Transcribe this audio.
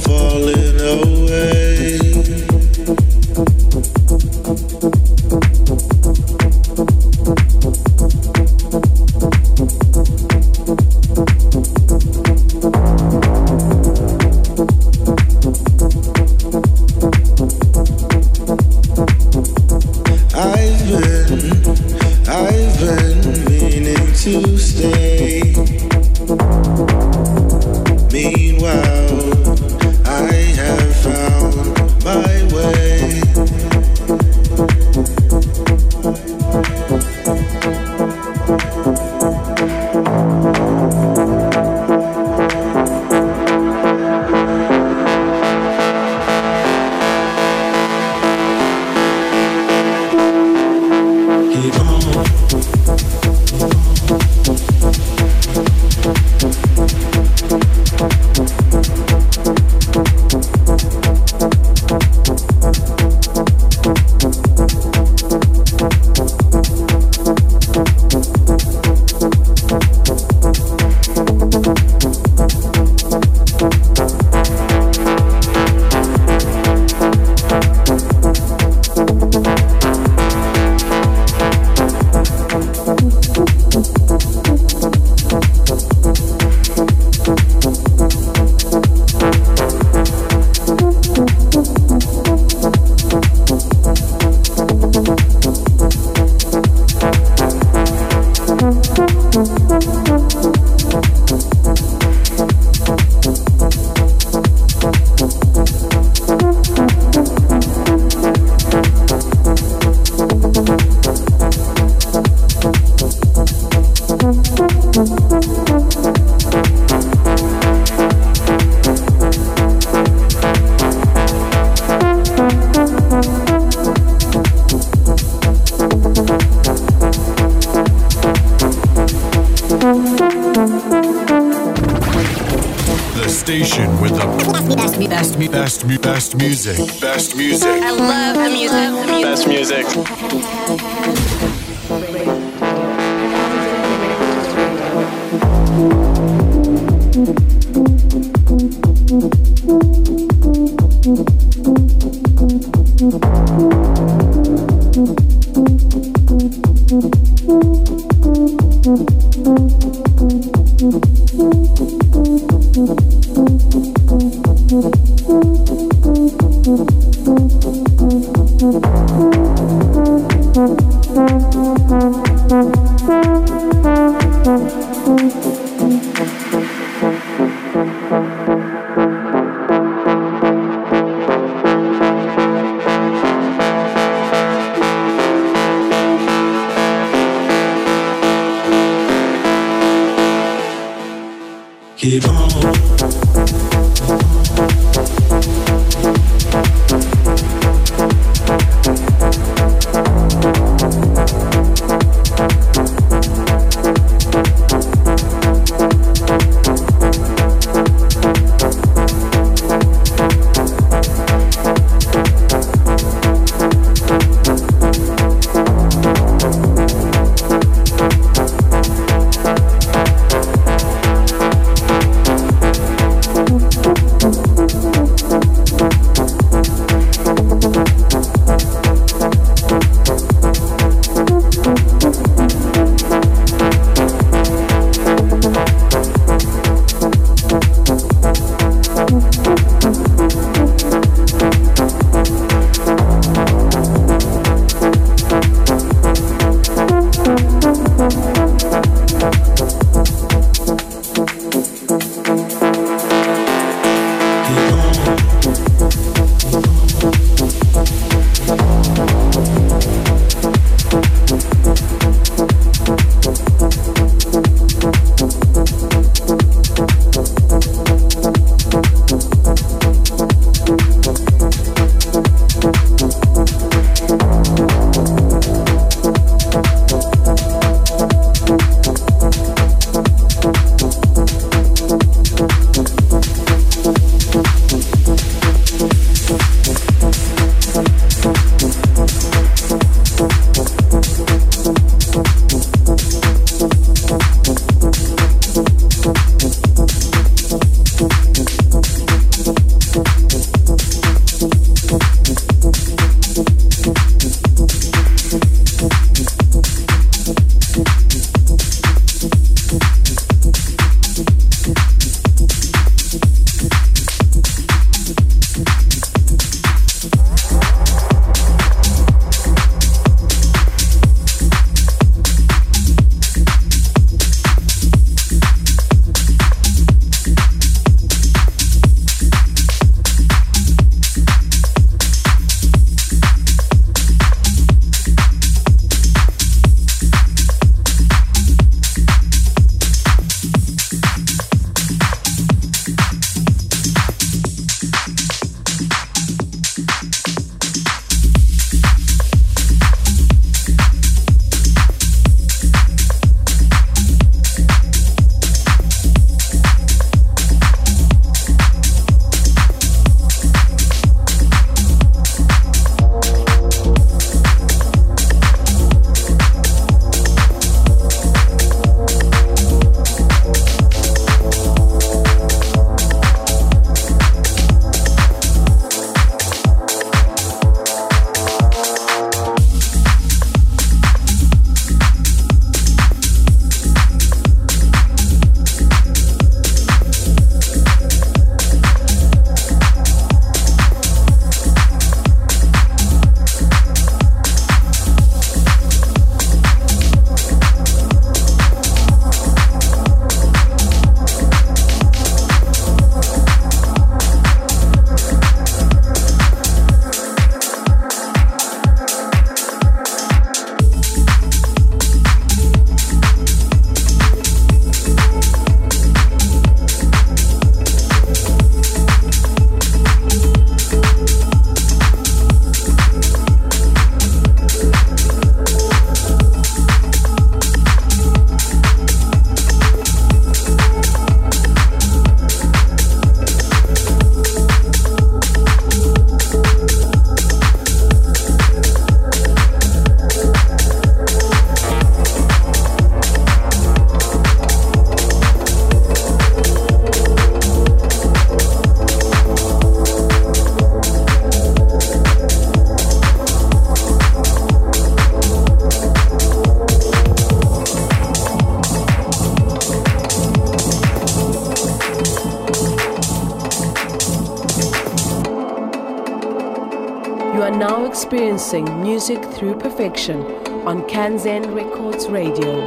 falling away. Best music. Best music. I love the music. Best music. On Kanzen Records Radio.